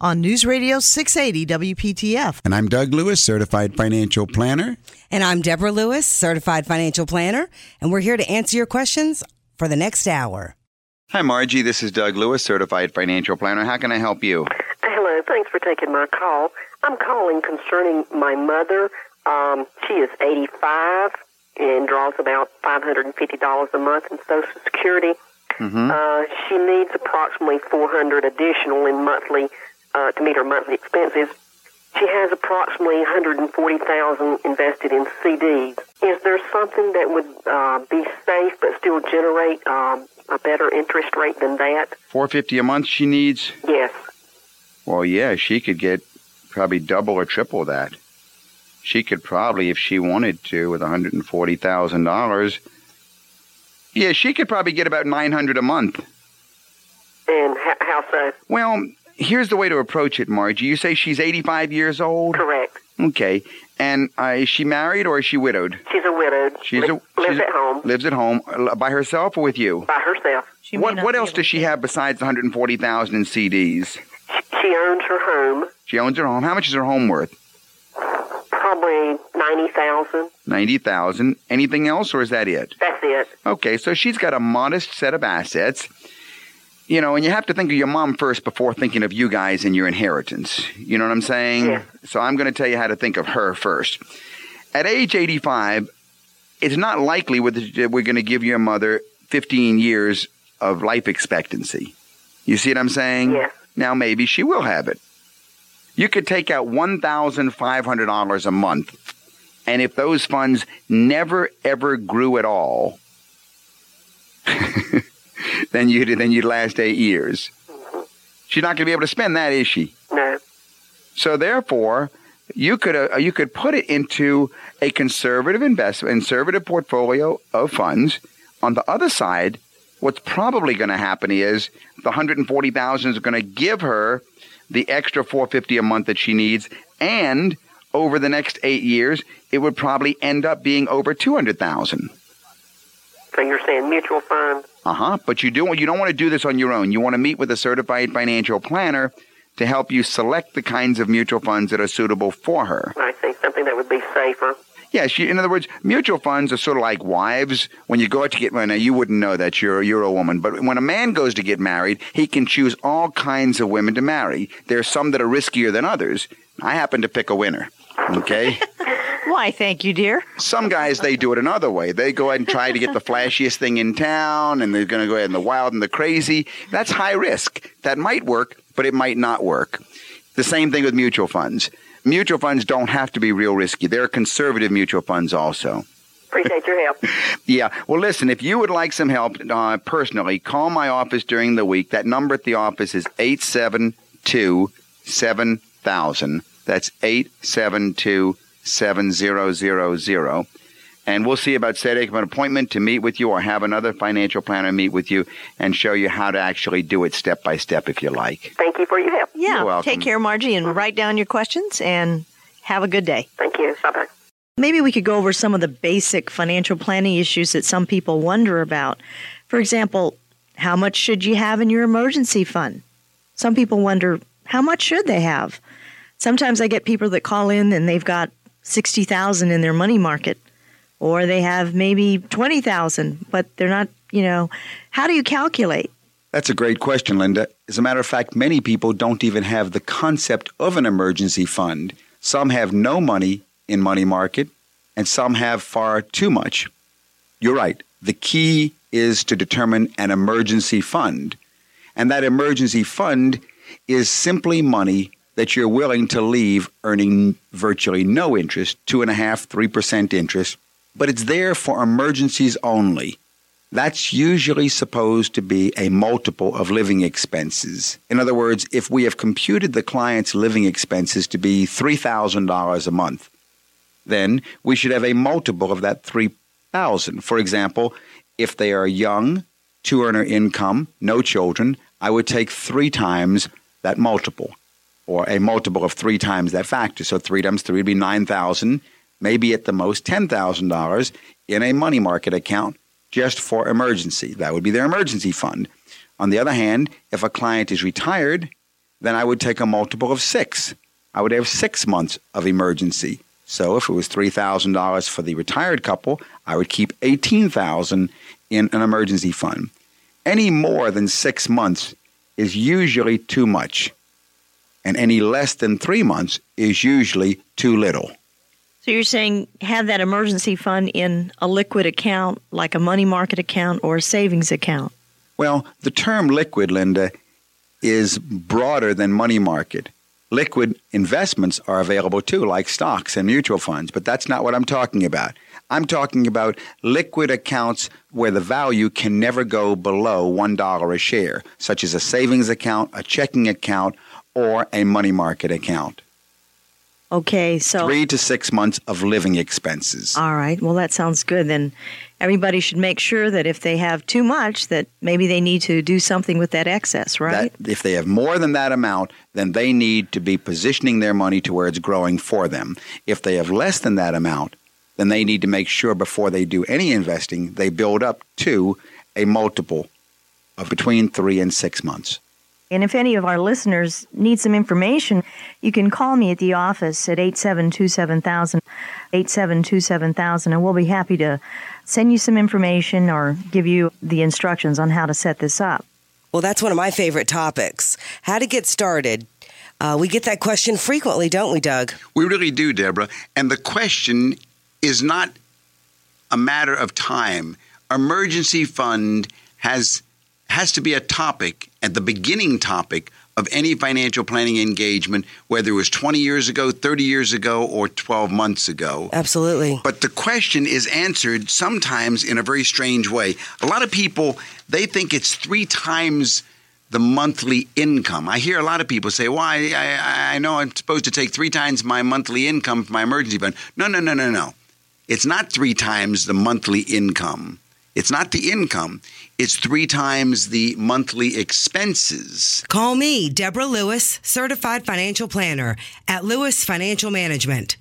on News Radio 680 WPTF. And I'm Doug Lewis, certified financial planner. And I'm Deborah Lewis, certified financial planner, and we're here to answer your questions for the next hour. Hi, Margie. This is Doug Lewis, certified financial planner. How can I help you? Hello. Thanks for taking my call. I'm calling concerning my mother. Um, she is 85 and draws about $550 a month in Social Security. Mm-hmm. Uh, she needs approximately 400 additional in monthly uh, to meet her monthly expenses. She has approximately 140,000 invested in CDs. Is there something that would uh, be safe but still generate um, a better interest rate than that? 450 a month she needs? Yes. Well, yeah, she could get probably double or triple that. She could probably, if she wanted to, with $140,000, yeah, she could probably get about 900 a month. And how so? Well, here's the way to approach it, Margie. You say she's 85 years old? Correct. Okay. And uh, is she married or is she widowed? She's a widowed. She's Li- a, lives she's- at home Lives at home uh, by herself or with you? by herself. She What what else does she have besides 140,000 in CDs? She owns her home, She owns her home. How much is her home worth? probably ninety thousand. 90,000. Anything else or is that it? That's it. Okay, so she's got a modest set of assets. You know, and you have to think of your mom first before thinking of you guys and your inheritance. You know what I'm saying? Yeah. So I'm going to tell you how to think of her first. At age 85, it's not likely that we're going to give your mother 15 years of life expectancy. You see what I'm saying? Yes. Now maybe she will have it. You could take out $1,500 a month, and if those funds never ever grew at all, then you'd then you'd last eight years. She's not going to be able to spend that, is she? No. So therefore, you could uh, you could put it into a conservative investment, conservative portfolio of funds. On the other side, what's probably going to happen is the hundred and forty thousand is going to give her the extra four fifty a month that she needs, and over the next eight years, it would probably end up being over two hundred thousand. So you're saying mutual fund? Uh huh. But you do you don't want to do this on your own. You want to meet with a certified financial planner to help you select the kinds of mutual funds that are suitable for her. I see something that would be safer. Yes, you, in other words, mutual funds are sort of like wives. When you go out to get, married, now you wouldn't know that you're you're a woman, but when a man goes to get married, he can choose all kinds of women to marry. There are some that are riskier than others. I happen to pick a winner. Okay. Why, thank you, dear. Some guys they do it another way. They go ahead and try to get the flashiest thing in town, and they're going to go ahead and the wild and the crazy. That's high risk. That might work, but it might not work. The same thing with mutual funds. Mutual funds don't have to be real risky. There are conservative mutual funds also. Appreciate your help. Yeah. Well, listen, if you would like some help uh, personally, call my office during the week. That number at the office is 872 7000. That's 872 7000. And we'll see about setting up an appointment to meet with you or have another financial planner meet with you and show you how to actually do it step by step if you like. Thank you for your help. Yeah. You're welcome. Take care, Margie, and write down your questions and have a good day. Thank you. Bye bye. Maybe we could go over some of the basic financial planning issues that some people wonder about. For example, how much should you have in your emergency fund? Some people wonder, how much should they have? Sometimes I get people that call in and they've got 60,000 in their money market or they have maybe 20,000, but they're not, you know, how do you calculate? That's a great question, Linda. As a matter of fact, many people don't even have the concept of an emergency fund. Some have no money in money market, and some have far too much. You're right. The key is to determine an emergency fund. And that emergency fund is simply money that you're willing to leave earning virtually no interest, two and a half, three percent interest, but it's there for emergencies only. That's usually supposed to be a multiple of living expenses. In other words, if we have computed the client's living expenses to be $3,000 a month, then we should have a multiple of that 3000. For example, if they are young, two earner income, no children, I would take 3 times that multiple or a multiple of 3 times that factor. So 3 times 3 would be 9000, maybe at the most $10,000 in a money market account just for emergency. That would be their emergency fund. On the other hand, if a client is retired, then I would take a multiple of 6. I would have 6 months of emergency. So if it was $3,000 for the retired couple, I would keep 18,000 in an emergency fund. Any more than 6 months is usually too much. And any less than 3 months is usually too little. So you're saying have that emergency fund in a liquid account like a money market account or a savings account? Well, the term liquid, Linda, is broader than money market. Liquid investments are available too, like stocks and mutual funds, but that's not what I'm talking about. I'm talking about liquid accounts where the value can never go below $1 a share, such as a savings account, a checking account, or a money market account. Okay, so three to six months of living expenses. All right. Well, that sounds good. Then everybody should make sure that if they have too much, that maybe they need to do something with that excess, right? That if they have more than that amount, then they need to be positioning their money to where it's growing for them. If they have less than that amount, then they need to make sure before they do any investing, they build up to a multiple of between three and six months. And if any of our listeners need some information, you can call me at the office at 8727,000, 8727,000, and we'll be happy to send you some information or give you the instructions on how to set this up. Well, that's one of my favorite topics. How to get started. Uh, we get that question frequently, don't we, Doug? We really do, Deborah. And the question is not a matter of time. Emergency fund has has to be a topic at the beginning topic of any financial planning engagement, whether it was 20 years ago, 30 years ago, or 12 months ago. Absolutely. But the question is answered sometimes in a very strange way. A lot of people, they think it's three times the monthly income. I hear a lot of people say, well, I, I, I know I'm supposed to take three times my monthly income for my emergency fund. No, no, no, no, no. It's not three times the monthly income. It's not the income, it's three times the monthly expenses. Call me, Deborah Lewis, certified financial planner at Lewis Financial Management.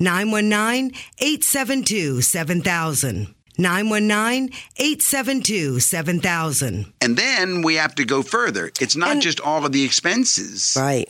919 872 7000. 919 872 7000. And then we have to go further. It's not And- just all of the expenses. Right.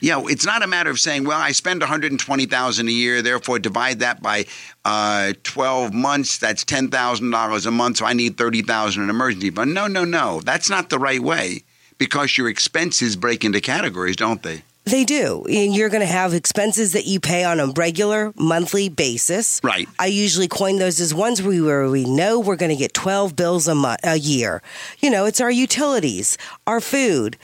You know, it's not a matter of saying, well, I spend 120,000 a year, therefore divide that by uh, 12 months, that's $10,000 a month, so I need 30,000 in emergency fund. No, no, no. That's not the right way because your expenses break into categories, don't they? They do. And you're going to have expenses that you pay on a regular monthly basis. Right. I usually coin those as ones where we know we're going to get 12 bills a month, a year. You know, it's our utilities, our food,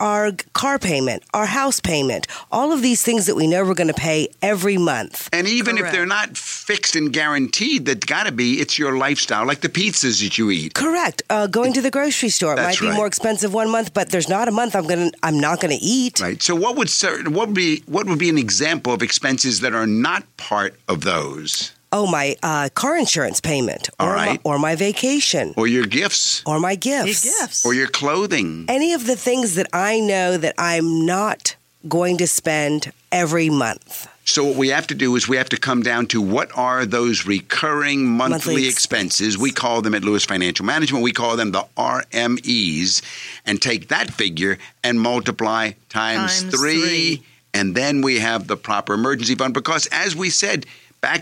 our car payment, our house payment, all of these things that we know we're going to pay every month. And even if they're not fixed and guaranteed, that got to be, it's your lifestyle, like the pizzas that you eat. Correct. Uh, going to the grocery store it might be right. more expensive one month, but there's not a month I'm going to I'm not going to eat. Right. So what would cer- what would be what would be an example of expenses that are not part of those? Oh, my uh, car insurance payment, or right. my, or my vacation, Or your gifts, or my gifts, gifts. or your clothing. any of the things that I know that I'm not going to spend every month. So what we have to do is we have to come down to what are those recurring monthly, Monthly expenses. We call them at Lewis Financial Management, we call them the RMEs, and take that figure and multiply times, Times three, three. and then we have the proper emergency fund. Because as we said back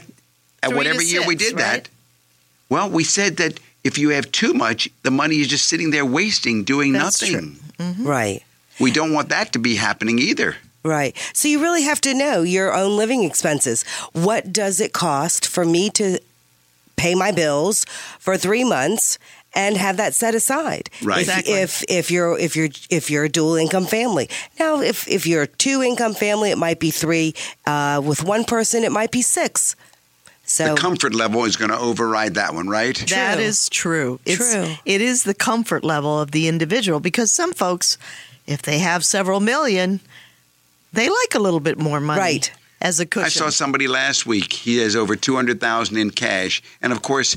at Three to whatever year we six, did that, well, we said that if you have too much, the money is just sitting there wasting, doing That's nothing. Mm-hmm. Right. We don't want that to be happening either. Right. So you really have to know your own living expenses. What does it cost for me to pay my bills for three months? And have that set aside. Right. If, Exactly. if if you're if you're if you're a dual income family. Now, if if you're a two income family, it might be three. Uh, with one person, it might be six. So the comfort level is going to override that one, right? That True. is true. It's, True. It is the comfort level of the individual because some folks, if they have several million, they like a little bit more money Right. as a cushion. I saw somebody last week. He has over two hundred thousand in cash, and of course,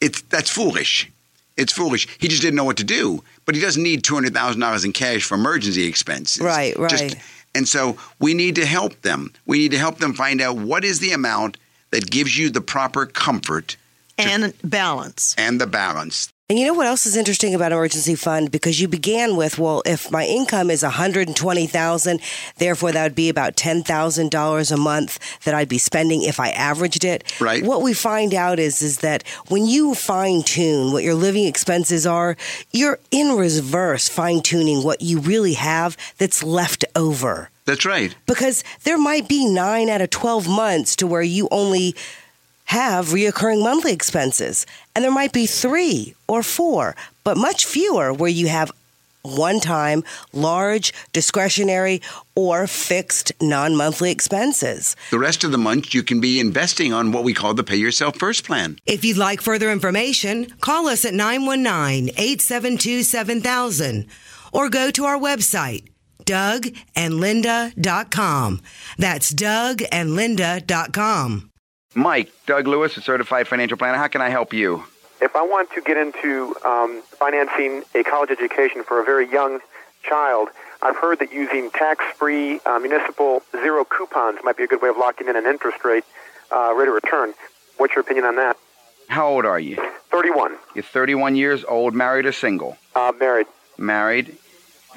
it's that's foolish. It's foolish. He just didn't know what to do, but he doesn't need two hundred thousand dollars in cash for emergency expenses. Right, Just- right. and so we need to help them. We need to help them find out what is the amount that gives you the proper comfort and balance. and the balance. And you know what else is interesting about emergency fund? Because you began with, well, if my income is one hundred and twenty thousand, therefore that would be about ten thousand dollars a month that I'd be spending if I averaged it. Right. What we find out is is that when you fine tune what your living expenses are, you're in reverse fine tuning what you really have that's left over That's right. because there might be nine out of 12 months to where you only have reoccurring monthly expenses. And there might be three or four, but much fewer where you have one time large discretionary or fixed non monthly expenses. The rest of the month, you can be investing on what we call the Pay Yourself First plan. If you'd like further information, call us at 919 872 7000 or go to our website, dougandlinda.com. That's dougandlinda.com. Mike, Doug Lewis, a certified financial planner. How can I help you? if I want to get into um, financing a college education for a very young child, I've heard that using tax-free uh, municipal zero coupons might be a good way of locking in an interest rate uh, rate of return. What's your opinion on that? How old are you? 31, You're 31 years old, married or single? uh, married, Married.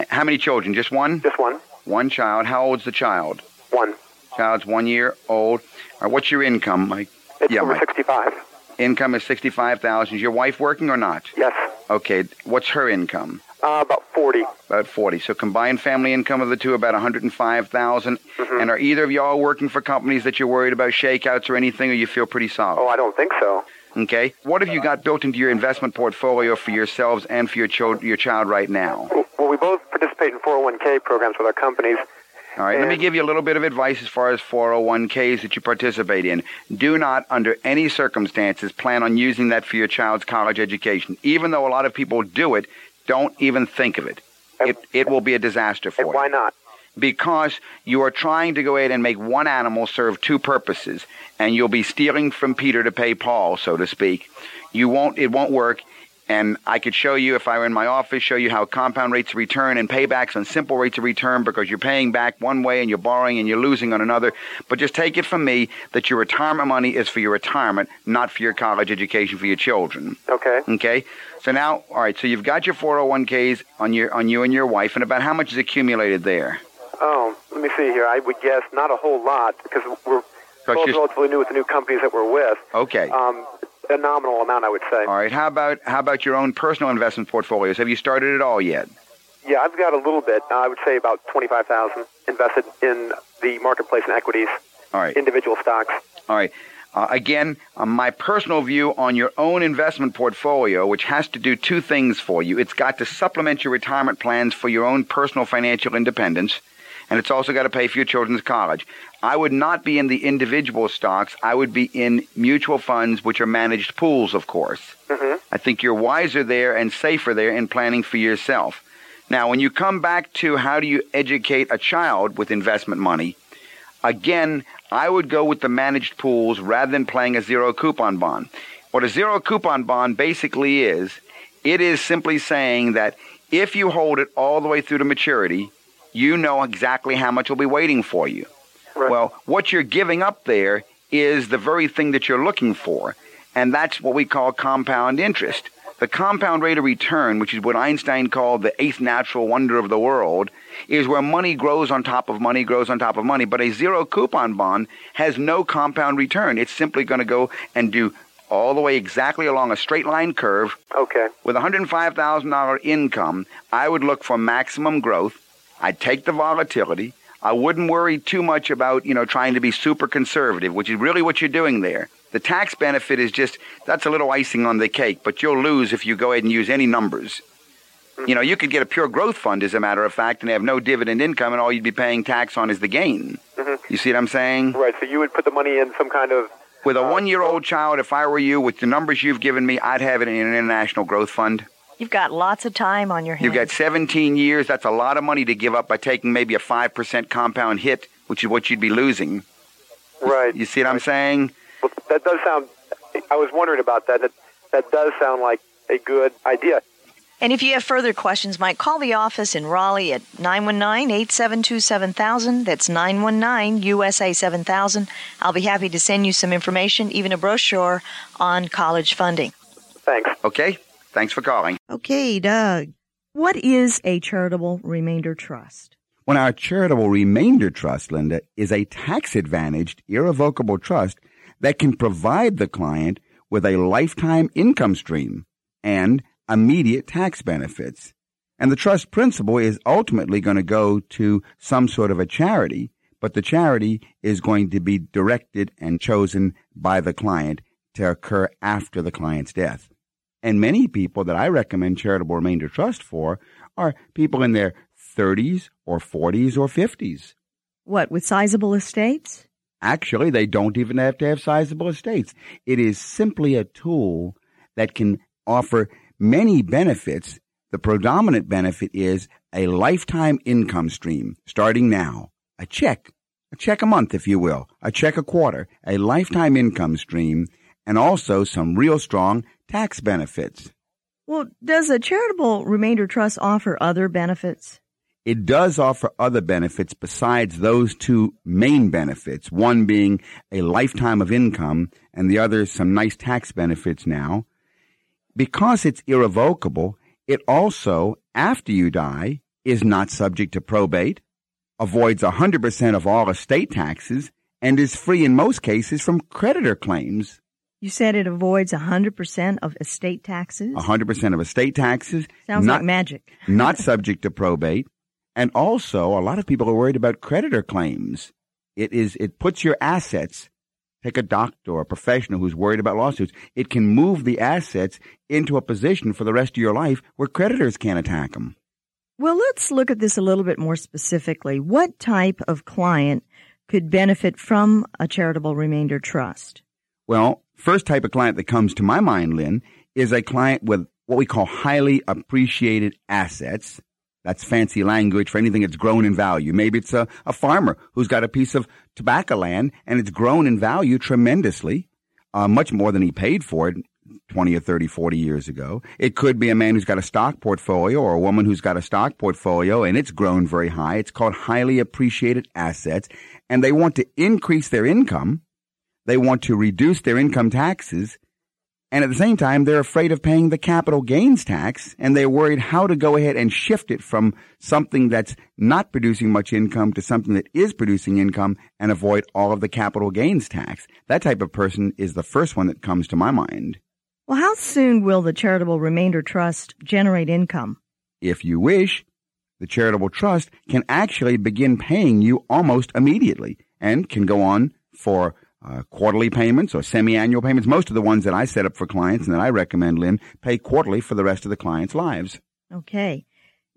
How many children? Just one? just one, One child. How old's the child? one. Child's one year old. Right, what's your income, Mike? It's Yeah, over Mike. 65. Income is 65000 Is your wife working or not? Yes, Okay. What's her income? uh, about 40. About 40. So combined family income of the two about 105000 And are either of y'all working for companies that you're worried about shakeouts or anything, or you feel pretty solid? Oh, I don't think so. Okay. What have you got built into your investment portfolio for yourselves and for your, child your child right now? Well, we both participate in 401k programs with our companies. All right, let me give you a little bit of advice as far as 401ks that you participate in. Do not, under any circumstances, plan on using that for your child's college education. Even though a lot of people do it, don't even think of it. It, it will be a disaster for And you why not? because you are trying to go ahead and make one animal serve two purposes and you'll be stealing from Peter to pay Paul so to speak you won't it won't work and I could show you if I were in my office show you how compound rates of return and paybacks on simple rates of return because you're paying back one way and you're borrowing and you're losing on another but just take it from me that your retirement money is for your retirement not for your college education for your children Okay. Okay. So now, all right. So you've got your 401ks on your on you and your wife, and about how much is accumulated there? Oh, let me see here. I would guess not a whole lot because we're both relatively new with the new companies that we're with. Okay. Um, a nominal amount, I would say. All right. How about how about your own personal investment portfolios? Have you started it all yet? Yeah, I've got a little bit. Uh, I would say about twenty-five thousand invested in the marketplace and equities, All right. individual stocks. All right. Uh, again, uh, my personal view on your own investment portfolio, which has to do two things for you. It's got to supplement your retirement plans for your own personal financial independence, and it's also got to pay for your children's college. I would not be in the individual stocks. I would be in mutual funds, which are managed pools, of course. Mhm. I think you're wiser there and safer there in planning for yourself. Now, when you come back to how do you educate a child with investment money, again, I would go with the managed pools rather than playing a zero coupon bond. What a zero coupon bond basically is, it is simply saying that if you hold it all the way through to maturity, you know exactly how much will be waiting for you. Right. Well, what you're giving up there is the very thing that you're looking for, and that's what we call compound interest. The compound rate of return, which is what Einstein called the eighth natural wonder of the world, is where money grows on top of money, grows on top of money. But a zero coupon bond has no compound return. It's simply going to go and do all the way exactly along a straight line curve. Okay. With $105,000 income, I would look for maximum growth. I'd take the volatility. I wouldn't worry too much about, you know, trying to be super conservative, which is really what you're doing there. The tax benefit is just, that's a little icing on the cake, but you'll lose if you go ahead and use any numbers. You know, you could get a pure growth fund, as a matter of fact, and have no dividend income, and all you'd be paying tax on is the gain. Mm-hmm. You see what I'm saying? Right. So you would put the money in some kind of With a Uh, one year old child, if I were you, with the numbers you've given me, I'd have it in an international growth fund. You've got lots of time on your hands. You've got 17 years. That's a lot of money to give up by taking maybe a 5% compound hit, which is what you'd be losing. right. You see what I'm saying? Well, that does sound. I was wondering about that. That that does sound like a good idea. And if you have further questions, Mike, call the office in Raleigh at 919-872-7000. That's 919-USA-7000. I'll be happy to send you some information, even a brochure on college funding. Thanks. Okay. Thanks for calling. Okay, Doug. What is a charitable remainder trust? When our charitable remainder trust, Linda, is a tax advantaged, irrevocable trust that can provide the client with a lifetime income stream and immediate tax benefits. And the trust principal is ultimately going to go to some sort of a charity, but the charity is going to be directed and chosen by the client to occur after the client's death. And many people that I recommend charitable remainder trust for are people in their 30s or 40s or 50s. What, with sizable estates? Actually, they don't even have to have sizable estates. It is simply a tool that can offer many benefits. The predominant benefit is a lifetime income stream starting now. A check, a check a month, if you will, a check a quarter, a lifetime income stream, and also some real strong tax benefits. Well, does a charitable remainder trust offer other benefits? It does offer other benefits besides those two main benefits, one being a lifetime of income and the other some nice tax benefits now. Because it's irrevocable, it also, after you die, is not subject to probate, avoids 100% of all estate taxes, and is free in most cases from creditor claims. You said it avoids 100% of estate taxes? 100% of estate taxes. Sounds not, like magic. not subject to probate. And also, a lot of people are worried about creditor claims. It is, it puts your assets, take a doctor or a professional who's worried about lawsuits, it can move the assets into a position for the rest of your life where creditors can't attack them. Well, let's look at this a little bit more specifically. What type of client could benefit from a charitable remainder trust? Well, first type of client that comes to my mind, Lynn, is a client with what we call highly appreciated assets. That's fancy language for anything that's grown in value. Maybe it's a, a farmer who's got a piece of tobacco land and it's grown in value tremendously, uh, much more than he paid for it 20 or 30, 40 years ago. It could be a man who's got a stock portfolio or a woman who's got a stock portfolio and it's grown very high. It's called highly appreciated assets and they want to increase their income. They want to reduce their income taxes and at the same time, they're afraid of paying the capital gains tax and they're worried how to go ahead and shift it from something that's not producing much income to something that is producing income and avoid all of the capital gains tax. That type of person is the first one that comes to my mind. Well, how soon will the charitable remainder trust generate income? If you wish, the charitable trust can actually begin paying you almost immediately and can go on for uh, quarterly payments or semi-annual payments. Most of the ones that I set up for clients and that I recommend, Lynn, pay quarterly for the rest of the clients' lives. Okay.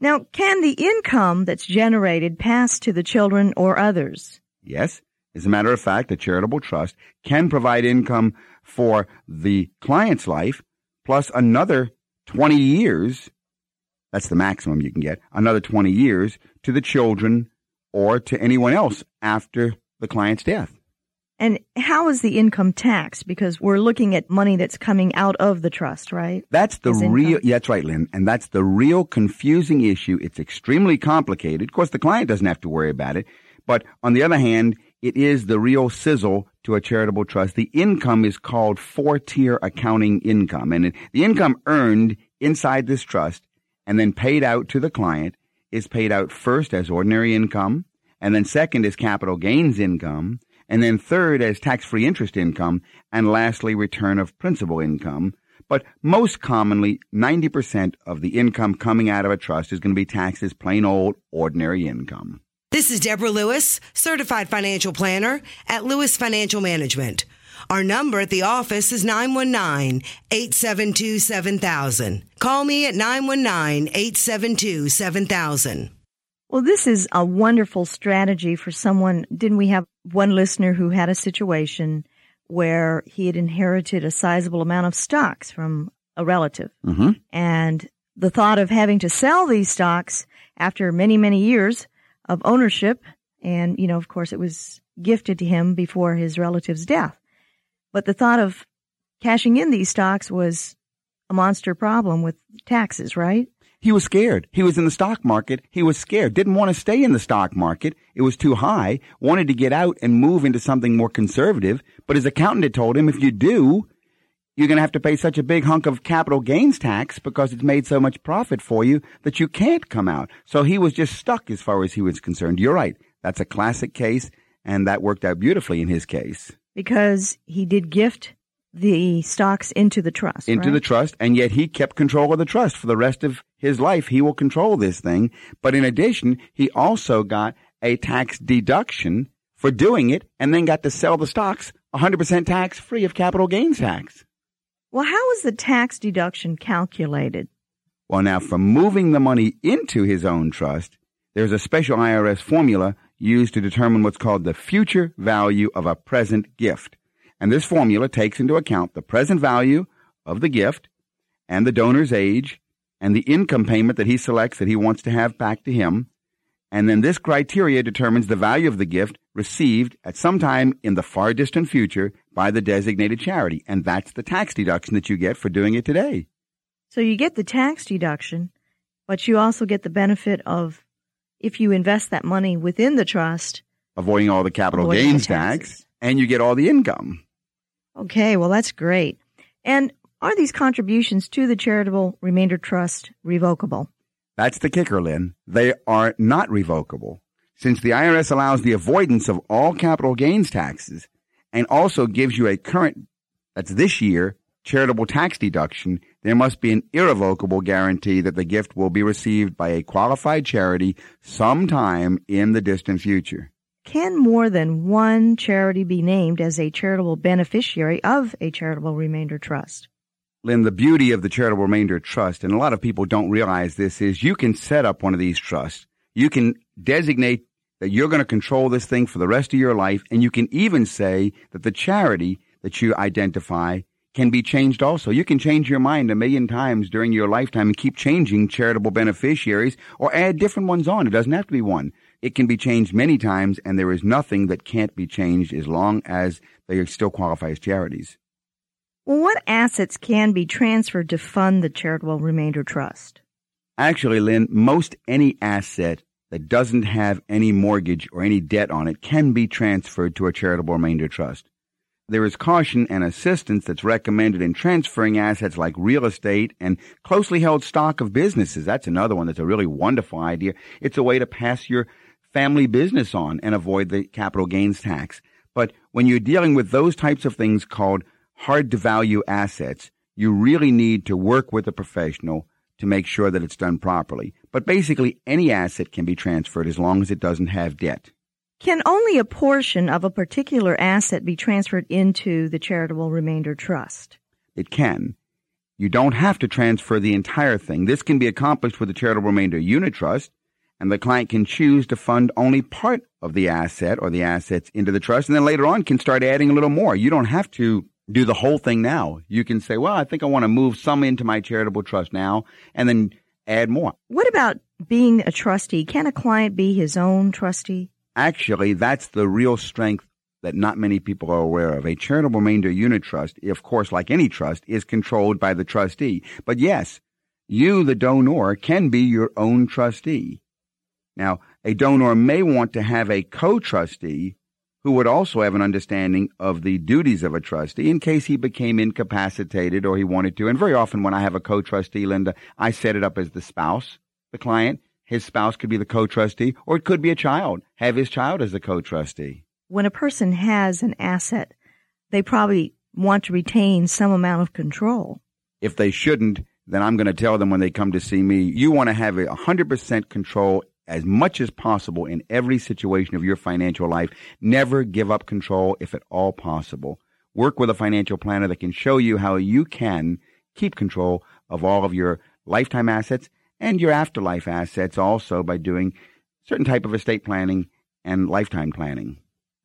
Now, can the income that's generated pass to the children or others? Yes. As a matter of fact, a charitable trust can provide income for the client's life plus another 20 years. That's the maximum you can get. Another 20 years to the children or to anyone else after the client's death. And how is the income taxed? Because we're looking at money that's coming out of the trust, right? That's the real, yeah, that's right, Lynn. And that's the real confusing issue. It's extremely complicated. Of course, the client doesn't have to worry about it. But on the other hand, it is the real sizzle to a charitable trust. The income is called four tier accounting income. And the income earned inside this trust and then paid out to the client is paid out first as ordinary income. And then second as capital gains income. And then third as tax-free interest income. And lastly, return of principal income. But most commonly, 90% of the income coming out of a trust is going to be taxed as plain old ordinary income. This is Deborah Lewis, certified financial planner at Lewis Financial Management. Our number at the office is 919-872-7000. Call me at 919-872-7000. Well, this is a wonderful strategy for someone. Didn't we have one listener who had a situation where he had inherited a sizable amount of stocks from a relative? Mm-hmm. And the thought of having to sell these stocks after many, many years of ownership, and, you know, of course, it was gifted to him before his relative's death. But the thought of cashing in these stocks was a monster problem with taxes, right? He was scared. He was in the stock market. He was scared. Didn't want to stay in the stock market. It was too high. Wanted to get out and move into something more conservative. But his accountant had told him, if you do, you're going to have to pay such a big hunk of capital gains tax because it's made so much profit for you that you can't come out. So he was just stuck as far as he was concerned. You're right. That's a classic case. And that worked out beautifully in his case. Because he did gift the stocks into the trust. Into right? the trust, and yet he kept control of the trust for the rest of his life. He will control this thing. But in addition, he also got a tax deduction for doing it and then got to sell the stocks 100% tax free of capital gains tax. Well, how is the tax deduction calculated? Well, now, for moving the money into his own trust, there's a special IRS formula used to determine what's called the future value of a present gift. And this formula takes into account the present value of the gift and the donor's age and the income payment that he selects that he wants to have back to him. And then this criteria determines the value of the gift received at some time in the far distant future by the designated charity. And that's the tax deduction that you get for doing it today. So you get the tax deduction, but you also get the benefit of if you invest that money within the trust. Avoiding all the capital gains tax, and you get all the income. Okay, well, that's great. And are these contributions to the charitable remainder trust revocable? That's the kicker, Lynn. They are not revocable. Since the IRS allows the avoidance of all capital gains taxes and also gives you a current, that's this year, charitable tax deduction, there must be an irrevocable guarantee that the gift will be received by a qualified charity sometime in the distant future. Can more than one charity be named as a charitable beneficiary of a charitable remainder trust? Lynn, the beauty of the charitable remainder trust, and a lot of people don't realize this, is you can set up one of these trusts. You can designate that you're going to control this thing for the rest of your life, and you can even say that the charity that you identify can be changed also. You can change your mind a million times during your lifetime and keep changing charitable beneficiaries or add different ones on. It doesn't have to be one. It can be changed many times, and there is nothing that can't be changed as long as they still qualify as charities. Well, what assets can be transferred to fund the charitable remainder trust? Actually, Lynn, most any asset that doesn't have any mortgage or any debt on it can be transferred to a charitable remainder trust. There is caution and assistance that's recommended in transferring assets like real estate and closely held stock of businesses. That's another one that's a really wonderful idea. It's a way to pass your family business on and avoid the capital gains tax. But when you're dealing with those types of things called hard to value assets, you really need to work with a professional to make sure that it's done properly. But basically, any asset can be transferred as long as it doesn't have debt. Can only a portion of a particular asset be transferred into the charitable remainder trust? It can. You don't have to transfer the entire thing. This can be accomplished with the charitable remainder unit trust, and the client can choose to fund only part of the asset or the assets into the trust, and then later on can start adding a little more. You don't have to do the whole thing now. You can say, well, I think I want to move some into my charitable trust now, and then add more. What about being a trustee? Can a client be his own trustee? Actually, that's the real strength that not many people are aware of. A charitable remainder unit trust, of course, like any trust, is controlled by the trustee. But yes, you, the donor, can be your own trustee. Now, a donor may want to have a co-trustee who would also have an understanding of the duties of a trustee in case he became incapacitated or he wanted to. And very often when I have a co-trustee, Linda, I set it up as the spouse, the client. His spouse could be the co-trustee, or it could be a child. Have his child as the co-trustee. When a person has an asset, they probably want to retain some amount of control. If they shouldn't, then I'm going to tell them when they come to see me, you want to have a 100% control as much as possible in every situation of your financial life. Never give up control if at all possible. Work with a financial planner that can show you how you can keep control of all of your lifetime assets and your afterlife assets also by doing certain type of estate planning and lifetime planning.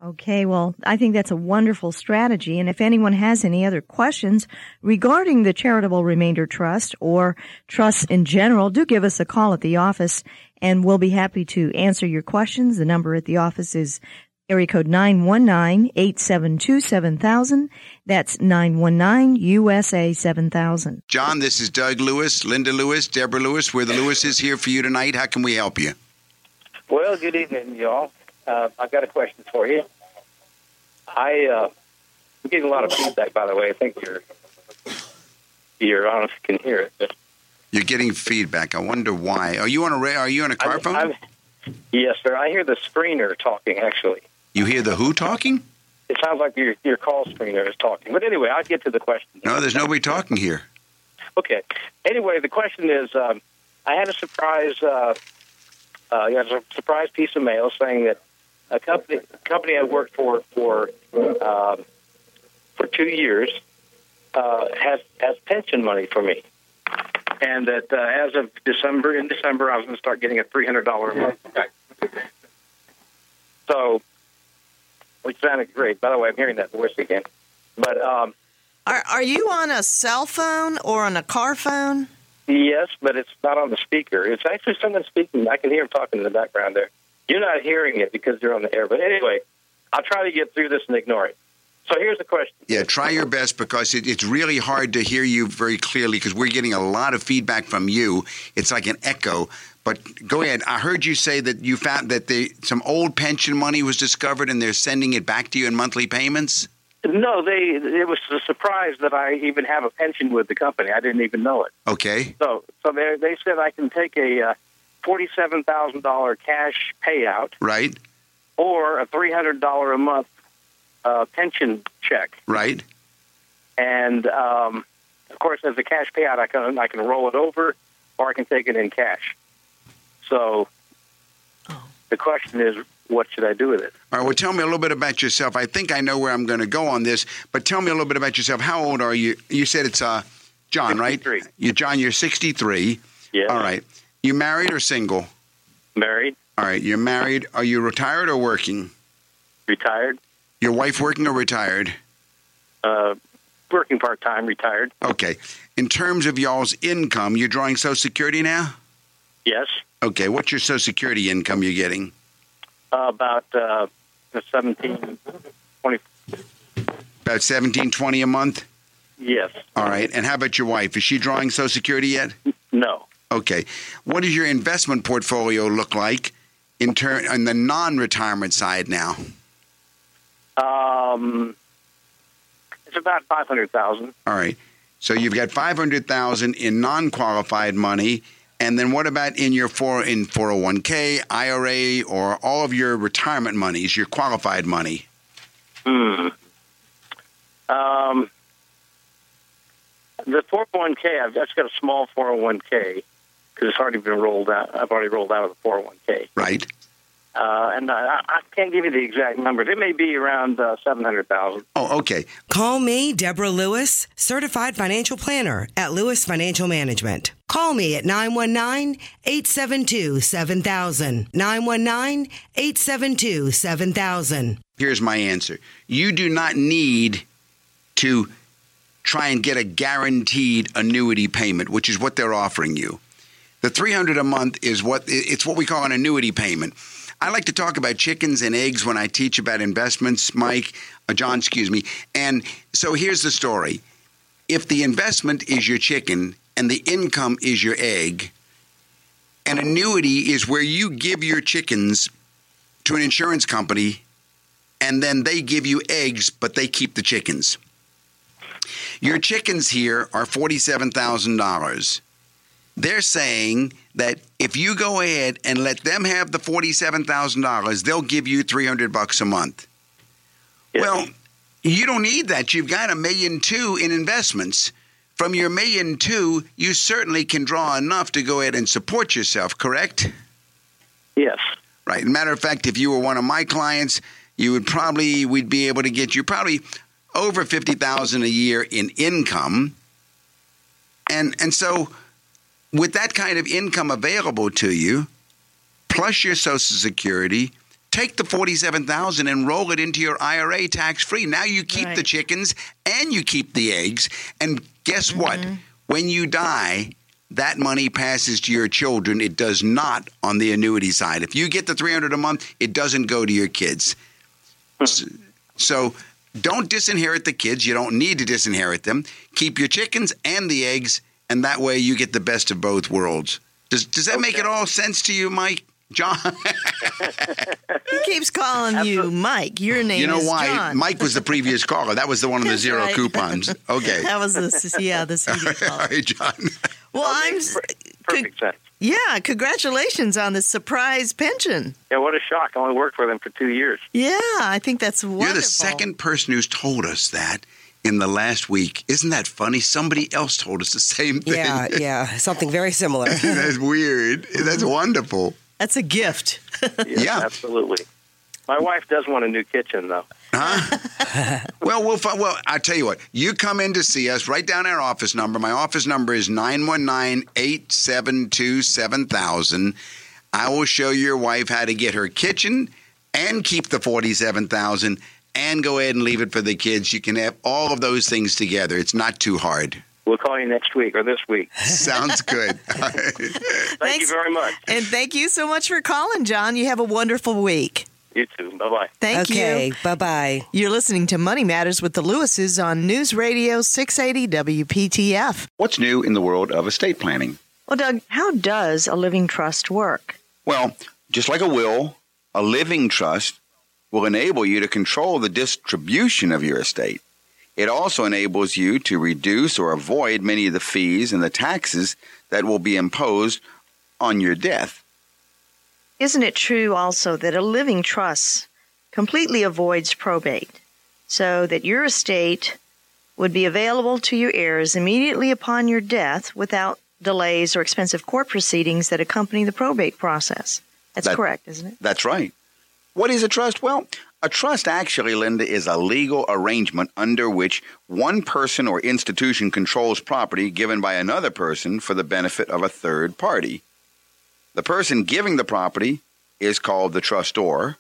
Okay, well, I think that's a wonderful strategy. And if anyone has any other questions regarding the Charitable Remainder Trust or trusts in general, do give us a call at the office and we'll be happy to answer your questions. The number at the office is area code 919-872-7000. That's 919-USA 7000. John, this is Doug Lewis, Linda Lewis, Deborah Lewis. We're the Lewises here for you tonight. How can we help you? Well, good evening, y'all. Uh, I've got a question for you. I uh, I'm getting a lot of feedback, by the way. I think your your honest can hear it. But You're getting feedback. I wonder why. Are you on a ra- are you on a car I'm- phone? I'm- yes, sir. I hear the screener talking. Actually, you hear the who talking? it sounds like your your call screener is talking. But anyway, I'll get to the question. No, there's nobody talking here. Okay. Anyway, the question is, um, I had a surprise. Uh, uh, yeah, a surprise piece of mail saying that a company company I worked for for um, for two years uh, has has pension money for me, and that uh, as of December in December I was going to start getting a three hundred dollar a month. So, which sounded great. By the way, I'm hearing that voice again. But um, Are, are you on a cell phone or on a car phone? Yes, but it's not on the speaker. It's actually someone speaking. I can hear him talking in the background there. You're not hearing it because you're on the air. But anyway, I'll try to get through this and ignore it. So here's the question. Yeah, try your best because it, it's really hard to hear you very clearly because we're getting a lot of feedback from you. It's like an echo. But go ahead. I heard you say that you found that the, some old pension money was discovered and they're sending it back to you in monthly payments. No, they. It was a surprise that I even have a pension with the company. I didn't even know it. Okay. So, so they they said I can take a uh, forty-seven thousand dollar cash payout Right. or a three hundred dollar a month uh, pension check. Right. And um, of course, as a cash payout, I can I can roll it over, or I can take it in cash. So the question is, what should I do with it? All right. Well, tell me a little bit about yourself. I think I know where I'm going to go on this, but tell me a little bit about yourself. How old are you? You said it's uh, John, right? 63. You, John, you're 63. Yeah. All right. You married or single? Married, All right. You're married. Are you retired or working? retired, Your wife working or retired? uh, working part time, retired. Okay. In terms of y'all's income, you're drawing Social Security now? Yes, Okay. What's your Social Security income you're getting? uh, about uh, 17, 20. About 17, 20 a month? Yes, All right. And how about your wife? Is she drawing Social Security yet? no. Okay. What does your investment portfolio look like in turn on the non-retirement side now? Um, it's about five hundred thousand. All right. So you've got 500,000 in non-qualified money and then what about in your four in 401k, IRA or all of your retirement monies, your qualified money? Hmm. Um, the 401k, I've just got a small 401k because it's already been rolled out. I've already rolled out of the 401k. Right. Uh, and I, I can't give you the exact numbers. It may be around uh, 700000 Oh, okay. Call me, Deborah Lewis, certified financial planner at Lewis Financial Management. Call me at 919 872 7000. 919 872 7000. Here's my answer. You do not need to try and get a guaranteed annuity payment, which is what they're offering you. The 300 a month is what it's what we call an annuity payment. I like to talk about chickens and eggs when I teach about investments, Mike, uh, John, excuse me. And so here's the story. If the investment is your chicken and the income is your egg, an annuity is where you give your chickens to an insurance company and then they give you eggs, but they keep the chickens. Your chickens here are $47,000. They're saying that if you go ahead and let them have the $47,000, they'll give you 300 bucks a month. Well, you don't need that. You've got a million two in investments. From your million two, you certainly can draw enough to go ahead and support yourself, correct? Yes. Right. Matter of fact, if you were one of my clients, you would probably we'd be able to get you probably over fifty thousand a year in income. And and so with that kind of income available to you, plus your social security, take the 47,000 and roll it into your IRA tax free. Now you keep Right. the chickens and you keep the eggs. And guess mm-hmm. what? When you die, that money passes to your children. It does not on the annuity side. If you get the 300 a month, it doesn't go to your kids. S- So don't disinherit the kids. You don't need to disinherit them. Keep your chickens and the eggs, and that way you get the best of both worlds. Does, does that make it all sense to you, Mike? John? He keeps calling you Mike. Your name you know is why? John. Mike was the previous caller. That was the one of the zero right. coupons. Okay. That was the yeah the CD all call. right, John. Well, I'm s- Perfect sense. yeah. Congratulations on the surprise pension. Yeah, what a shock. I only worked for them for two years. Yeah, I think that's wonderful. You're the second person who's told us that in the last week. Isn't that funny? Somebody else told us the same thing. Yeah, yeah, something very similar. That's weird. That's mm-hmm. wonderful. That's a gift. Yes, Yeah. absolutely. My wife does want a new kitchen, though. Huh? well, we'll fi- well. I tell you what. You come in to see us. Write down our office number. My office number is 919-872-7000. I will show your wife how to get her kitchen and keep the forty-seven thousand, and go ahead and leave it for the kids. You can have all of those things together. It's not too hard. We'll call you next week or this week. Sounds good. Thank Thanks. you very much. and thank you so much for calling, John. You have a wonderful week. You too. Bye bye. Thank okay, you. bye bye. You're listening to Money Matters with the Lewises on News Radio 680 WPTF. What's new in the world of estate planning? Well, Doug, how does a living trust work? Well, just like a will, a living trust will enable you to control the distribution of your estate. It also enables you to reduce or avoid many of the fees and the taxes that will be imposed on your death. Isn't it true also that a living trust completely avoids probate so that your estate would be available to your heirs immediately upon your death without delays or expensive court proceedings that accompany the probate process? That's That- correct, isn't it? That's right. What is a trust? Well, a trust actually, Linda, is a legal arrangement under which one person or institution controls property given by another person for the benefit of a third party. The person giving the property is called the trustor.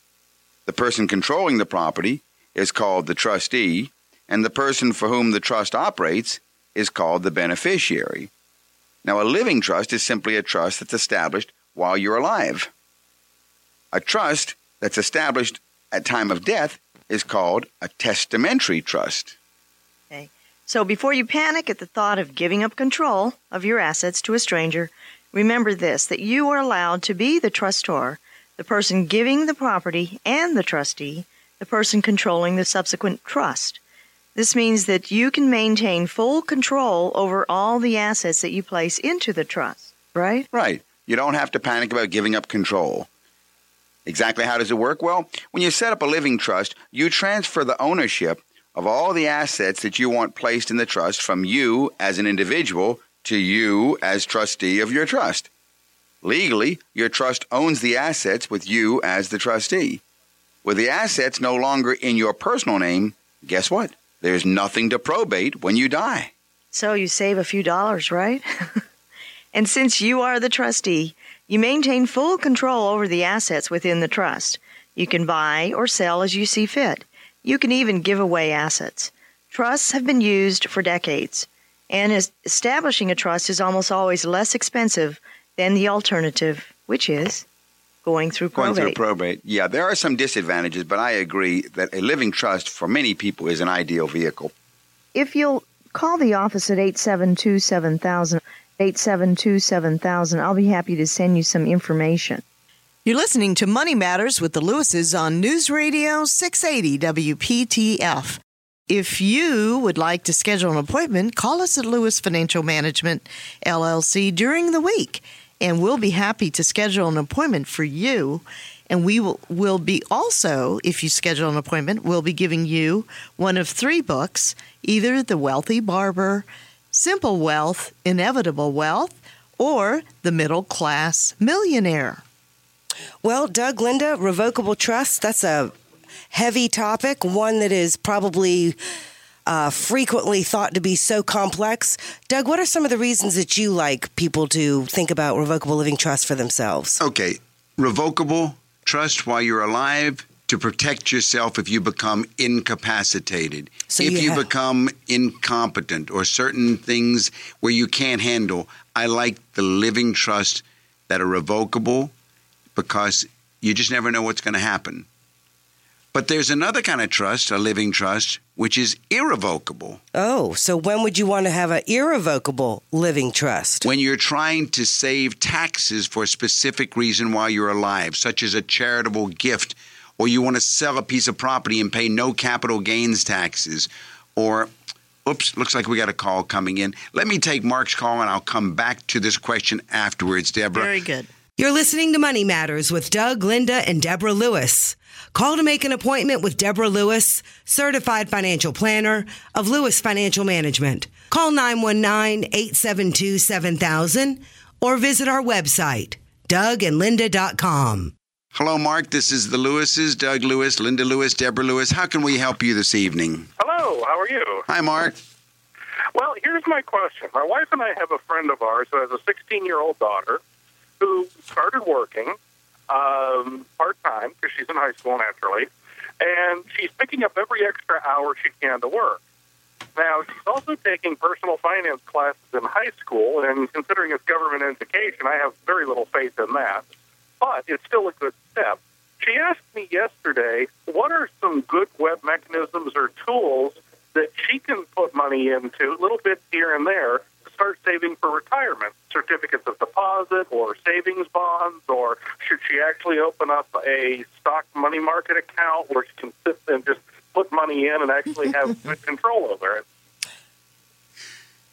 The person controlling the property is called the trustee. And the person for whom the trust operates is called the beneficiary. Now, a living trust is simply a trust that's established while you're alive. A trust that's established at time of death is called a testamentary trust. Okay. So before you panic at the thought of giving up control of your assets to a stranger, remember this that you are allowed to be the trustor, the person giving the property, and the trustee, the person controlling the subsequent trust. This means that you can maintain full control over all the assets that you place into the trust, right? Right. You don't have to panic about giving up control. Exactly how does it work? Well, when you set up a living trust, you transfer the ownership of all the assets that you want placed in the trust from you as an individual to you as trustee of your trust. Legally, your trust owns the assets with you as the trustee. With the assets no longer in your personal name, guess what? There's nothing to probate when you die. So you save a few dollars, right? and since you are the trustee, you maintain full control over the assets within the trust. You can buy or sell as you see fit. You can even give away assets. Trusts have been used for decades, and establishing a trust is almost always less expensive than the alternative, which is going through probate. Going through probate. Yeah, there are some disadvantages, but I agree that a living trust for many people is an ideal vehicle. if you'll call the office at 872 7000, 872 7000, I'll be happy to send you some information. You're listening to Money Matters with the Lewises on News Radio 680 WPTF. If you would like to schedule an appointment, call us at Lewis Financial Management LLC during the week, and we'll be happy to schedule an appointment for you. And we will, will be also, if you schedule an appointment, we'll be giving you one of three books either The Wealthy Barber, Simple Wealth, Inevitable Wealth, or The Middle Class Millionaire. Well, Doug, Linda, revocable trust, that's a heavy topic, one that is probably uh, frequently thought to be so complex. Doug, what are some of the reasons that you like people to think about revocable living trust for themselves? Okay, revocable trust while you're alive to protect yourself if you become incapacitated. So if you you, become incompetent or certain things where you can't handle, I like the living trust that are revocable because you just never know what's going to happen. But there's another kind of trust, a living trust, which is irrevocable. Oh, so when would you want to have an irrevocable living trust? When you're trying to save taxes for a specific reason while you're alive, such as a charitable gift, or you want to sell a piece of property and pay no capital gains taxes, or oops, looks like we got a call coming in. Let me take Mark's call and I'll come back to this question afterwards, Deborah. Very good. You're listening to Money Matters with Doug, Linda, and Deborah Lewis. Call to make an appointment with Deborah Lewis, certified financial planner of Lewis Financial Management. Call 919-872-7000 or visit our website, dougandlinda.com. Hello, Mark. This is the Lewises, Doug Lewis, Linda Lewis, Deborah Lewis. How can we help you this evening? Hello, how are you? Hi, Mark. Well, here's my question. My wife and I have a friend of ours who has a 16 year old daughter who started working um, part time because she's in high school naturally, and she's picking up every extra hour she can to work. Now, she's also taking personal finance classes in high school, and considering it's government education, I have very little faith in that. But it's still a good step. She asked me yesterday, what are some good web mechanisms or tools that she can put money into, little bits here and there, to start saving for retirement? Certificates of deposit or savings bonds, or should she actually open up a stock money market account where she can sit and just put money in and actually have good control over it?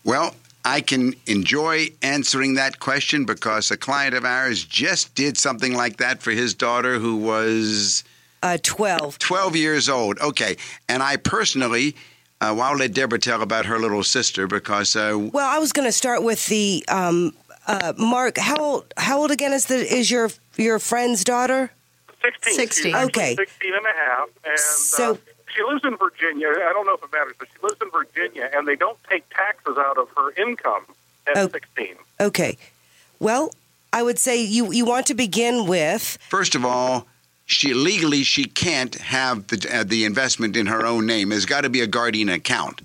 Well, I can enjoy answering that question because a client of ours just did something like that for his daughter who was Uh, 12. 12 years old. Okay. And I personally, uh, well, I'll let Deborah tell about her little sister because uh, Well, I was going to start with the um, uh, Mark. How old? How old again is the is your your friend's daughter? 16. 16. Okay. 16 and a half. And So- uh, she lives in Virginia. I don't know if it matters, but she lives in Virginia, and they don't take taxes out of her income at Oh. 16. Okay. Well, I would say you you want to begin with First of all, she legally she can't have the uh, the investment in her own name. There's got to be a guardian account.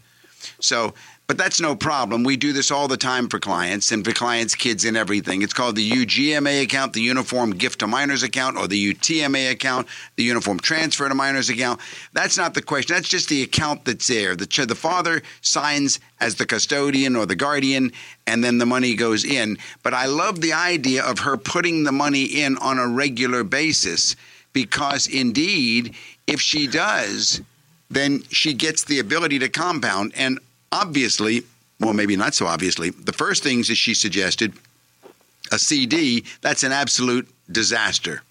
So, but that's no problem. We do this all the time for clients and for clients' kids and everything. It's called the UGMA account, the Uniform Gift to Minors account, or the UTMA account, the Uniform Transfer to Minors account. That's not the question. That's just the account that's there. The the father signs as the custodian or the guardian, and then the money goes in. But I love the idea of her putting the money in on a regular basis because indeed, if she does, then she gets the ability to compound. And obviously, well, maybe not so obviously, the first things that she suggested, a CD, that's an absolute disaster.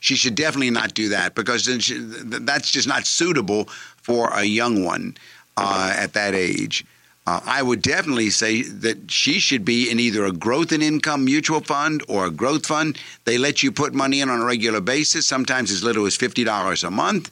She should definitely not do that because she, that's just not suitable for a young one uh, at that age. Uh, I would definitely say that she should be in either a growth and income mutual fund or a growth fund. They let you put money in on a regular basis, sometimes as little as $50 a month.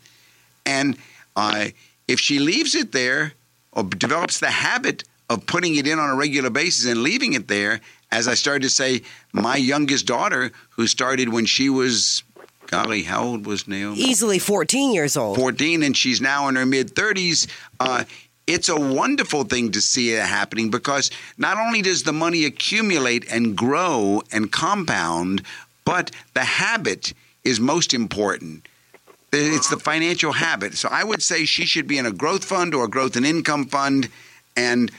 And uh, if she leaves it there or develops the habit of putting it in on a regular basis and leaving it there, as I started to say, my youngest daughter, who started when she was, golly, how old was Naomi? easily 14 years old. 14 and she's now in her mid 30s. Uh, it's a wonderful thing to see it happening because not only does the money accumulate and grow and compound, but the habit is most important. It's the financial habit. So I would say she should be in a growth fund or a growth and income fund, and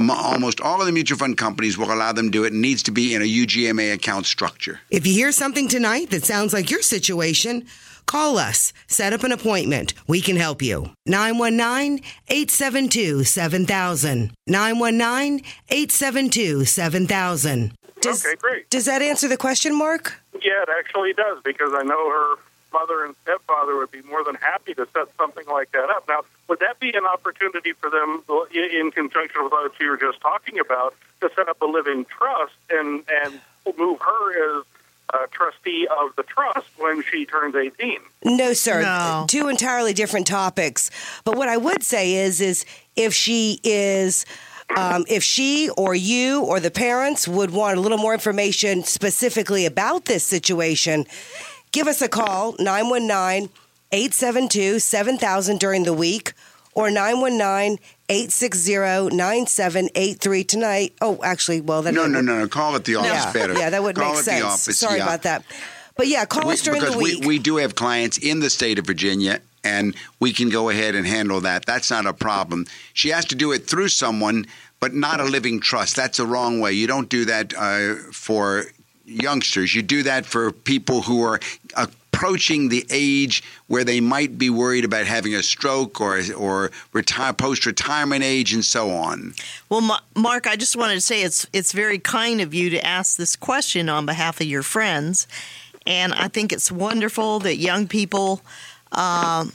m- almost all of the mutual fund companies will allow them to do it. It needs to be in a UGMA account structure. If you hear something tonight that sounds like your situation, call us. Set up an appointment. We can help you. 919-872-7000. 919-872-7000. Does, Okay, great. Does that answer the question, Mark? Yeah, it actually does because I know her mother and stepfather would be more than happy to set something like that up. Now, would that be an opportunity for them, in in conjunction with what you were just talking about, to set up a living trust and and move her as uh, trustee of the trust when she turns 18. No, sir. No. Two entirely different topics. But what I would say is, is if she is, um, if she or you or the parents would want a little more information specifically about this situation, give us a call 919 872 7000 during the week or 919 860 9783 tonight. Oh, actually, well, that No, no, no, no. Call it the office yeah, better. yeah, that would Call make sense. The office, Sorry yeah. about that. But yeah, call We- us during the week. We, we do have clients in the state of Virginia, and we can go ahead and handle that. That's not a problem. She has to do it through someone, but not a living trust. That's the wrong way. You don't do that uh, for youngsters. You do that for people who are approaching the age where they might be worried about having a stroke or or retire post retirement age and so on. Well, Ma- Mark, I just wanted to say it's it's very kind of you to ask this question on behalf of your friends, and I think it's wonderful that young people, um,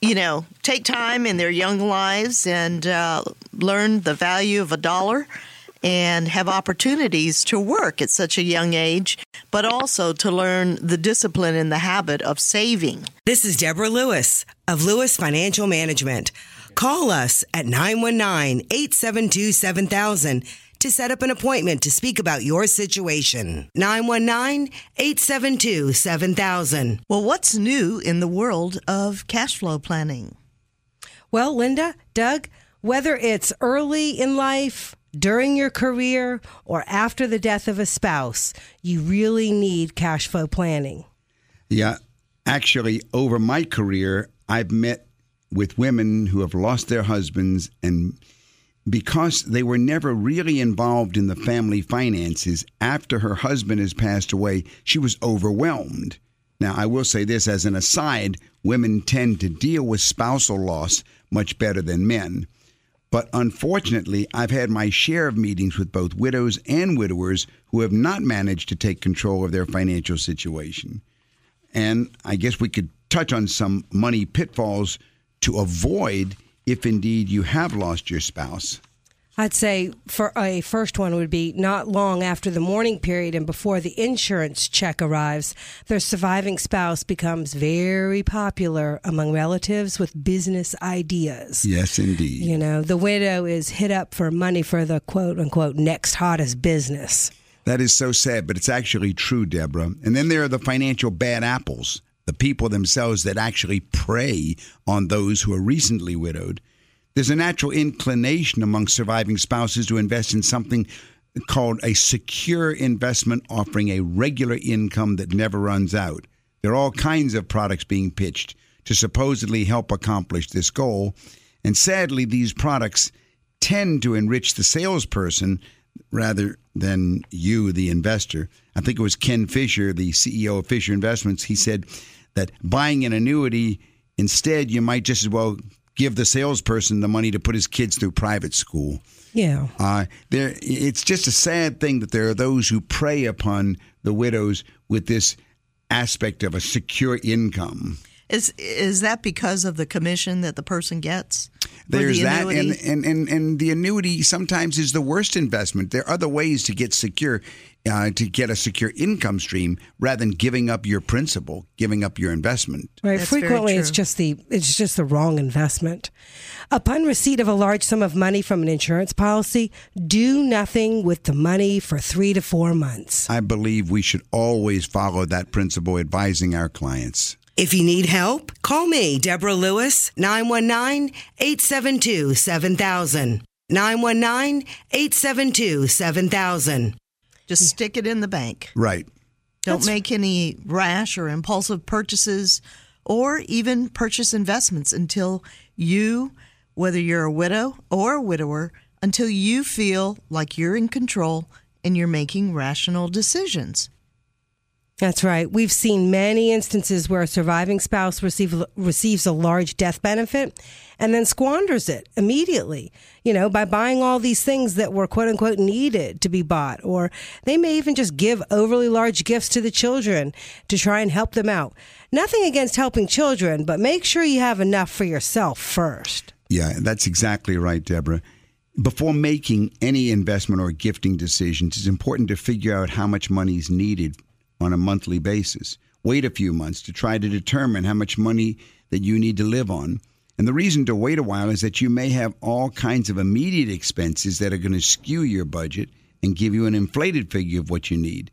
you know, take time in their young lives and uh, learn the value of a dollar. And have opportunities to work at such a young age, but also to learn the discipline and the habit of saving. This is Deborah Lewis of Lewis Financial Management. Call us at 919 872 7000 to set up an appointment to speak about your situation. 919 872 7000. Well, what's new in the world of cash flow planning? Well, Linda, Doug, whether it's early in life, during your career, or after the death of a spouse, you really need cash flow planning. Yeah, actually, over my career, I've met with women who have lost their husbands, and because they were never really involved in the family finances, after her husband has passed away, she was overwhelmed. Now, I will say this as an aside women tend to deal with spousal loss much better than men. But unfortunately, I've had my share of meetings with both widows and widowers who have not managed to take control of their financial situation. And I guess we could touch on some money pitfalls to avoid if indeed you have lost your spouse. I'd say for a first one would be not long after the mourning period and before the insurance check arrives, their surviving spouse becomes very popular among relatives with business ideas. Yes, indeed. You know, the widow is hit up for money for the quote unquote next hottest business. That is so sad, but it's actually true, Deborah. And then there are the financial bad apples, the people themselves that actually prey on those who are recently widowed. There's a natural inclination among surviving spouses to invest in something called a secure investment offering a regular income that never runs out. There are all kinds of products being pitched to supposedly help accomplish this goal. And sadly, these products tend to enrich the salesperson rather than you, the investor. I think it was Ken Fisher, the CEO of Fisher Investments. He said that buying an annuity, instead, you might just as well give the salesperson the money to put his kids through private school. Yeah. Uh, there, it's just a sad thing that there are those who prey upon the widows with this aspect of a secure income. Is is that because of the commission that the person gets? There's the that, and, and, and, and the annuity sometimes is the worst investment. There are other ways to get secure, uh, to get a secure income stream rather than giving up your principal, giving up your investment. Right. That's Frequently, it's just the it's just the wrong investment. Upon receipt of a large sum of money from an insurance policy, do nothing with the money for three to four months. I believe we should always follow that principle advising our clients. If you need help, call me, Deborah Lewis, 919 872 7000. 919 872 7000. Just stick it in the bank. Right. Don't make any rash or impulsive purchases or even purchase investments until you, whether you're a widow or a widower, until you feel like you're in control and you're making rational decisions. That's right. We've seen many instances where a surviving spouse receive, receives a large death benefit and then squanders it immediately, you know, by buying all these things that were quote unquote needed to be bought. Or they may even just give overly large gifts to the children to try and help them out. Nothing against helping children, but make sure you have enough for yourself first. Yeah, that's exactly right, Deborah. Before making any investment or gifting decisions, it's important to figure out how much money is needed on a monthly basis. Wait a few months to try to determine how much money that you need to live on. And the reason to wait a while is that you may have all kinds of immediate expenses that are going to skew your budget and give you an inflated figure of what you need.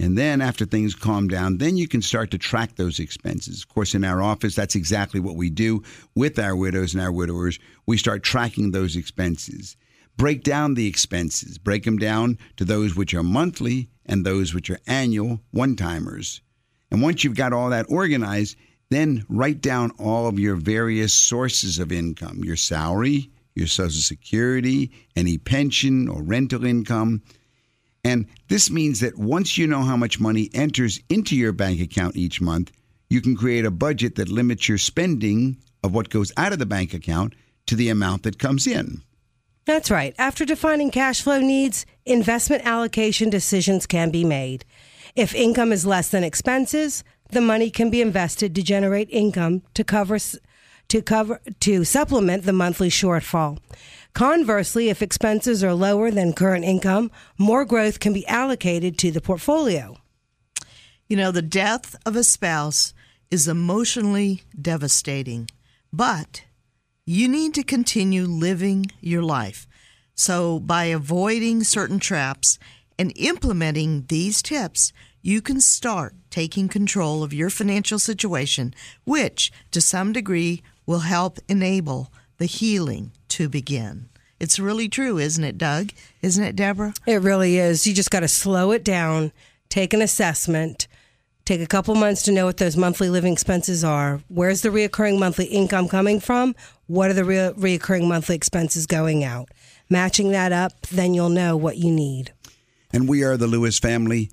And then after things calm down, then you can start to track those expenses. Of course, in our office, that's exactly what we do with our widows and our widowers. We start tracking those expenses. Break down the expenses, break them down to those which are monthly and those which are annual one timers. And once you've got all that organized, then write down all of your various sources of income your salary, your Social Security, any pension or rental income. And this means that once you know how much money enters into your bank account each month, you can create a budget that limits your spending of what goes out of the bank account to the amount that comes in. That's right. After defining cash flow needs, investment allocation decisions can be made. If income is less than expenses, the money can be invested to generate income to cover to cover to supplement the monthly shortfall. Conversely, if expenses are lower than current income, more growth can be allocated to the portfolio. You know, the death of a spouse is emotionally devastating, but you need to continue living your life. So, by avoiding certain traps and implementing these tips, you can start taking control of your financial situation, which to some degree will help enable the healing to begin. It's really true, isn't it, Doug? Isn't it, Deborah? It really is. You just got to slow it down, take an assessment, take a couple months to know what those monthly living expenses are. Where's the reoccurring monthly income coming from? What are the re- reoccurring monthly expenses going out? Matching that up, then you'll know what you need. And we are the Lewis family.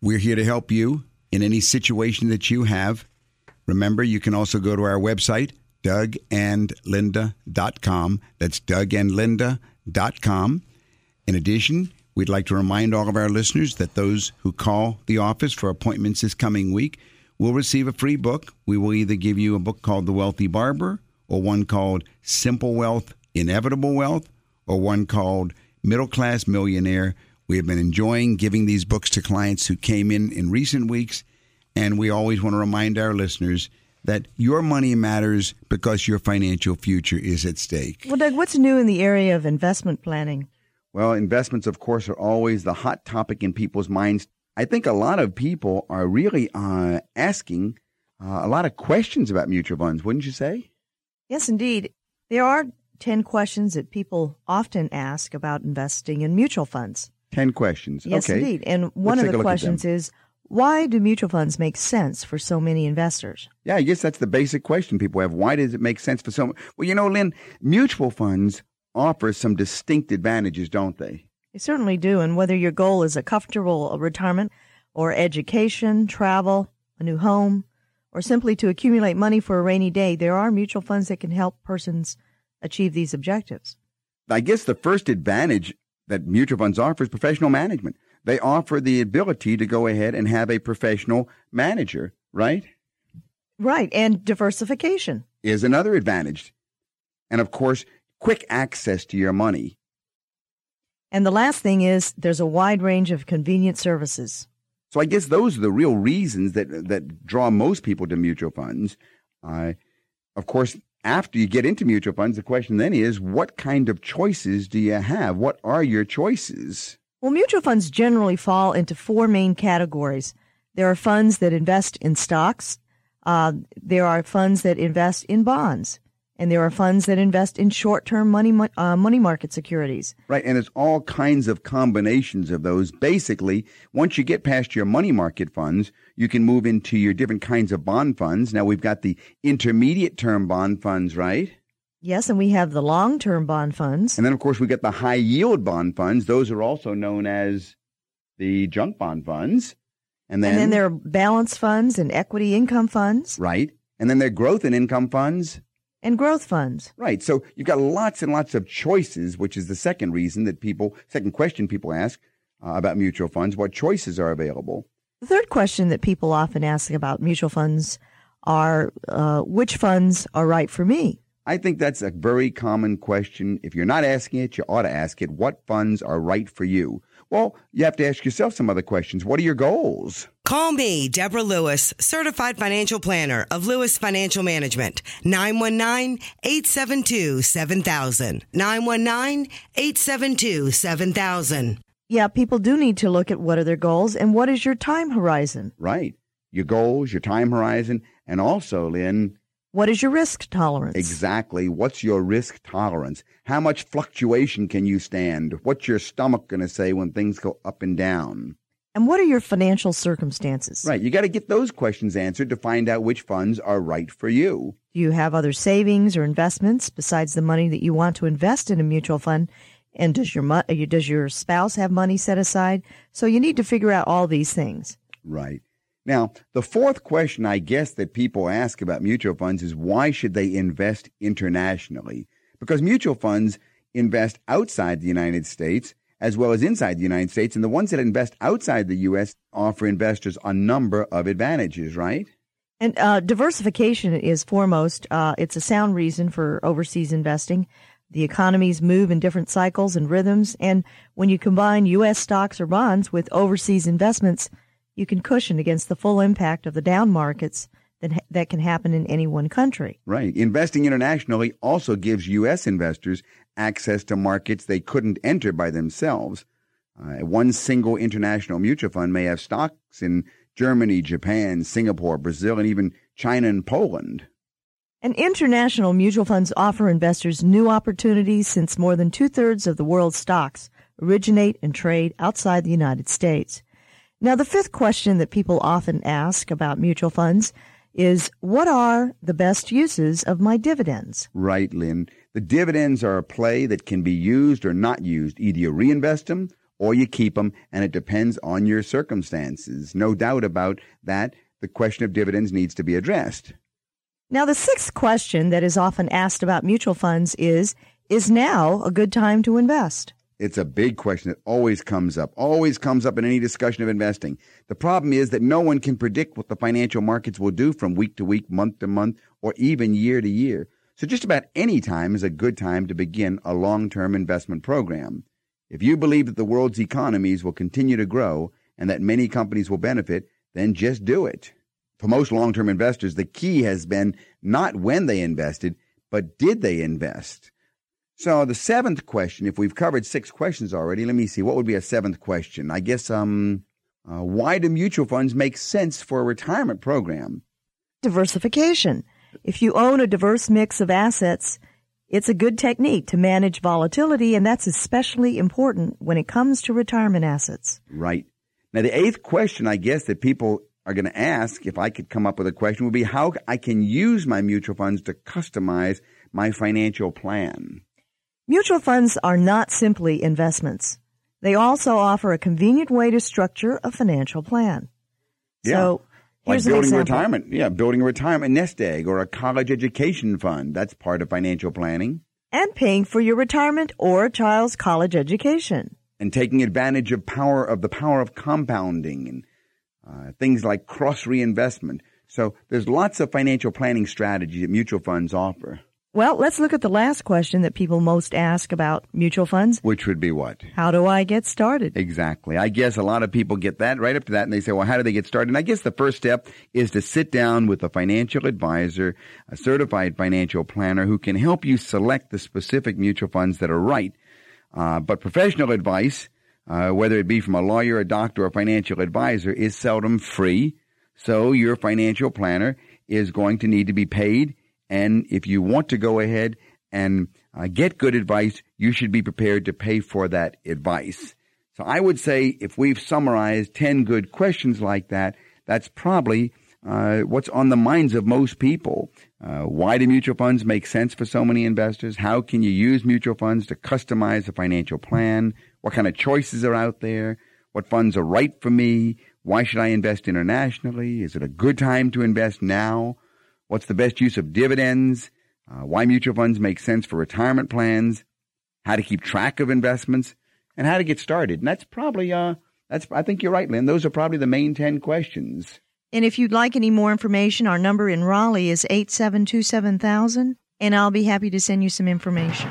We're here to help you in any situation that you have. Remember, you can also go to our website, dougandlinda.com. That's dougandlinda.com. In addition, we'd like to remind all of our listeners that those who call the office for appointments this coming week will receive a free book. We will either give you a book called The Wealthy Barber or one called Simple Wealth, Inevitable Wealth, or one called Middle Class Millionaire. We have been enjoying giving these books to clients who came in in recent weeks, and we always want to remind our listeners that your money matters because your financial future is at stake. Well, Doug, what's new in the area of investment planning? Well, investments, of course, are always the hot topic in people's minds. I think a lot of people are really uh, asking uh, a lot of questions about mutual funds, wouldn't you say? Yes, indeed. There are 10 questions that people often ask about investing in mutual funds. 10 questions. Yes, okay. indeed. And one Let's of the questions is why do mutual funds make sense for so many investors? Yeah, I guess that's the basic question people have. Why does it make sense for some? Well, you know, Lynn, mutual funds offer some distinct advantages, don't they? They certainly do. And whether your goal is a comfortable uh, retirement or education, travel, a new home, or simply to accumulate money for a rainy day, there are mutual funds that can help persons achieve these objectives. I guess the first advantage that mutual funds offer is professional management. They offer the ability to go ahead and have a professional manager, right? Right. And diversification. Is another advantage. And of course, quick access to your money. And the last thing is there's a wide range of convenient services. So I guess those are the real reasons that that draw most people to mutual funds. Uh, of course, after you get into mutual funds, the question then is, what kind of choices do you have? What are your choices? Well, mutual funds generally fall into four main categories. There are funds that invest in stocks. Uh, there are funds that invest in bonds, and there are funds that invest in short-term money uh, money market securities. Right, and it's all kinds of combinations of those. Basically, once you get past your money market funds, you can move into your different kinds of bond funds. Now we've got the intermediate term bond funds, right? Yes, and we have the long-term bond funds. And then, of course, we get the high yield bond funds. Those are also known as the junk bond funds. And then, and then there are balance funds and equity income funds. Right. And then there are growth and income funds. And growth funds. Right. So you've got lots and lots of choices, which is the second reason that people, second question people ask uh, about mutual funds, what choices are available. The third question that people often ask about mutual funds are uh, which funds are right for me? I think that's a very common question. If you're not asking it, you ought to ask it. What funds are right for you? Well, you have to ask yourself some other questions. What are your goals? Call me, Deborah Lewis, certified financial planner of Lewis Financial Management, 919-872-7000. 919-872-7000. Yeah, people do need to look at what are their goals and what is your time horizon. Right. Your goals, your time horizon, and also, Lynn, What is your risk tolerance? exactly what's your risk tolerance? How much fluctuation can you stand? What's your stomach going to say when things go up and down? And what are your financial circumstances? Right. You got to get those questions answered to find out which funds are right for you. Do you have other savings or investments besides the money that you want to invest in a mutual fund? And does your mo- does your spouse have money set aside? So you need to figure out all these things. Right. Now, the fourth question I guess that people ask about mutual funds is why should they invest internationally? Because mutual funds invest outside the United States as well as inside the United States, and the ones that invest outside the U.S. offer investors a number of advantages, right? And uh, diversification is foremost. Uh, it's a sound reason for overseas investing. The economies move in different cycles and rhythms, and when you combine U.S. stocks or bonds with overseas investments, you can cushion against the full impact of the down markets that that can happen in any one country. Right. Investing internationally also gives U.S. investors access to markets they couldn't enter by themselves. Uh, one single international mutual fund may have stocks in Germany, Japan, Singapore, Brazil, and even China and Poland. And international mutual funds offer investors new opportunities since more than two thirds of the world's stocks originate and trade outside the United States. Now, the fifth question that people often ask about mutual funds is what are the best uses of my dividends? Right, Lynn. The dividends are a play that can be used or not used. Either you reinvest them or you keep them, and it depends on your circumstances. No doubt about that. The question of dividends needs to be addressed. Now, the sixth question that is often asked about mutual funds is Is now a good time to invest? It's a big question that always comes up, always comes up in any discussion of investing. The problem is that no one can predict what the financial markets will do from week to week, month to month, or even year to year. So just about any time is a good time to begin a long-term investment program. If you believe that the world's economies will continue to grow and that many companies will benefit, then just do it. For most long-term investors, the key has been not when they invested, but did they invest? So the seventh question, if we've covered six questions already, let me see. What would be a seventh question? I guess, um, uh, why do mutual funds make sense for a retirement program? Diversification. If you own a diverse mix of assets, it's a good technique to manage volatility, and that's especially important when it comes to retirement assets. Right. Now, the eighth question, I guess, that people are going to ask, if I could come up with a question, would be how I can use my mutual funds to customize my financial plan. Mutual funds are not simply investments. They also offer a convenient way to structure a financial plan. Yeah. So Like building retirement, yeah, building a retirement nest egg or a college education fund. That's part of financial planning. and paying for your retirement or a child's college education. and taking advantage of power of the power of compounding and uh, things like cross reinvestment. So there's lots of financial planning strategies that mutual funds offer. Well, let's look at the last question that people most ask about mutual funds. Which would be what? How do I get started? Exactly. I guess a lot of people get that right up to that and they say, well, how do they get started? And I guess the first step is to sit down with a financial advisor, a certified financial planner who can help you select the specific mutual funds that are right. Uh, but professional advice, uh, whether it be from a lawyer, a doctor, or a financial advisor, is seldom free. So your financial planner is going to need to be paid. And if you want to go ahead and uh, get good advice, you should be prepared to pay for that advice. So I would say if we've summarized 10 good questions like that, that's probably uh, what's on the minds of most people. Uh, why do mutual funds make sense for so many investors? How can you use mutual funds to customize a financial plan? What kind of choices are out there? What funds are right for me? Why should I invest internationally? Is it a good time to invest now? What's the best use of dividends? Uh, why mutual funds make sense for retirement plans? How to keep track of investments? And how to get started? And that's probably, uh, that's, I think you're right, Lynn. Those are probably the main 10 questions. And if you'd like any more information, our number in Raleigh is 872 7000, and I'll be happy to send you some information.